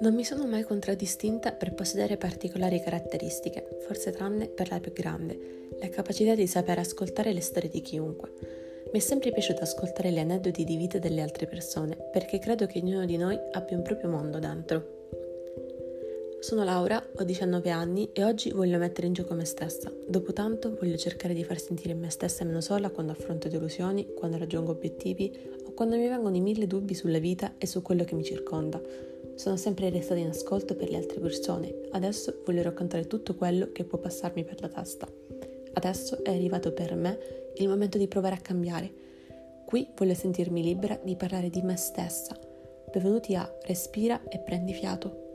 Non mi sono mai contraddistinta per possedere particolari caratteristiche, forse tranne per la più grande, la capacità di sapere ascoltare le storie di chiunque. Mi è sempre piaciuto ascoltare gli aneddoti di vita delle altre persone, perché credo che ognuno di noi abbia un proprio mondo dentro. Sono Laura, ho 19 anni e oggi voglio mettere in gioco me stessa. Dopo tanto voglio cercare di far sentire me stessa meno sola quando affronto delusioni, quando raggiungo obiettivi o quando mi vengono i mille dubbi sulla vita e su quello che mi circonda. Sono sempre restata in ascolto per le altre persone. Adesso voglio raccontare tutto quello che può passarmi per la testa. Adesso è arrivato per me il momento di provare a cambiare. Qui voglio sentirmi libera di parlare di me stessa. Benvenuti a Respira e prendi fiato.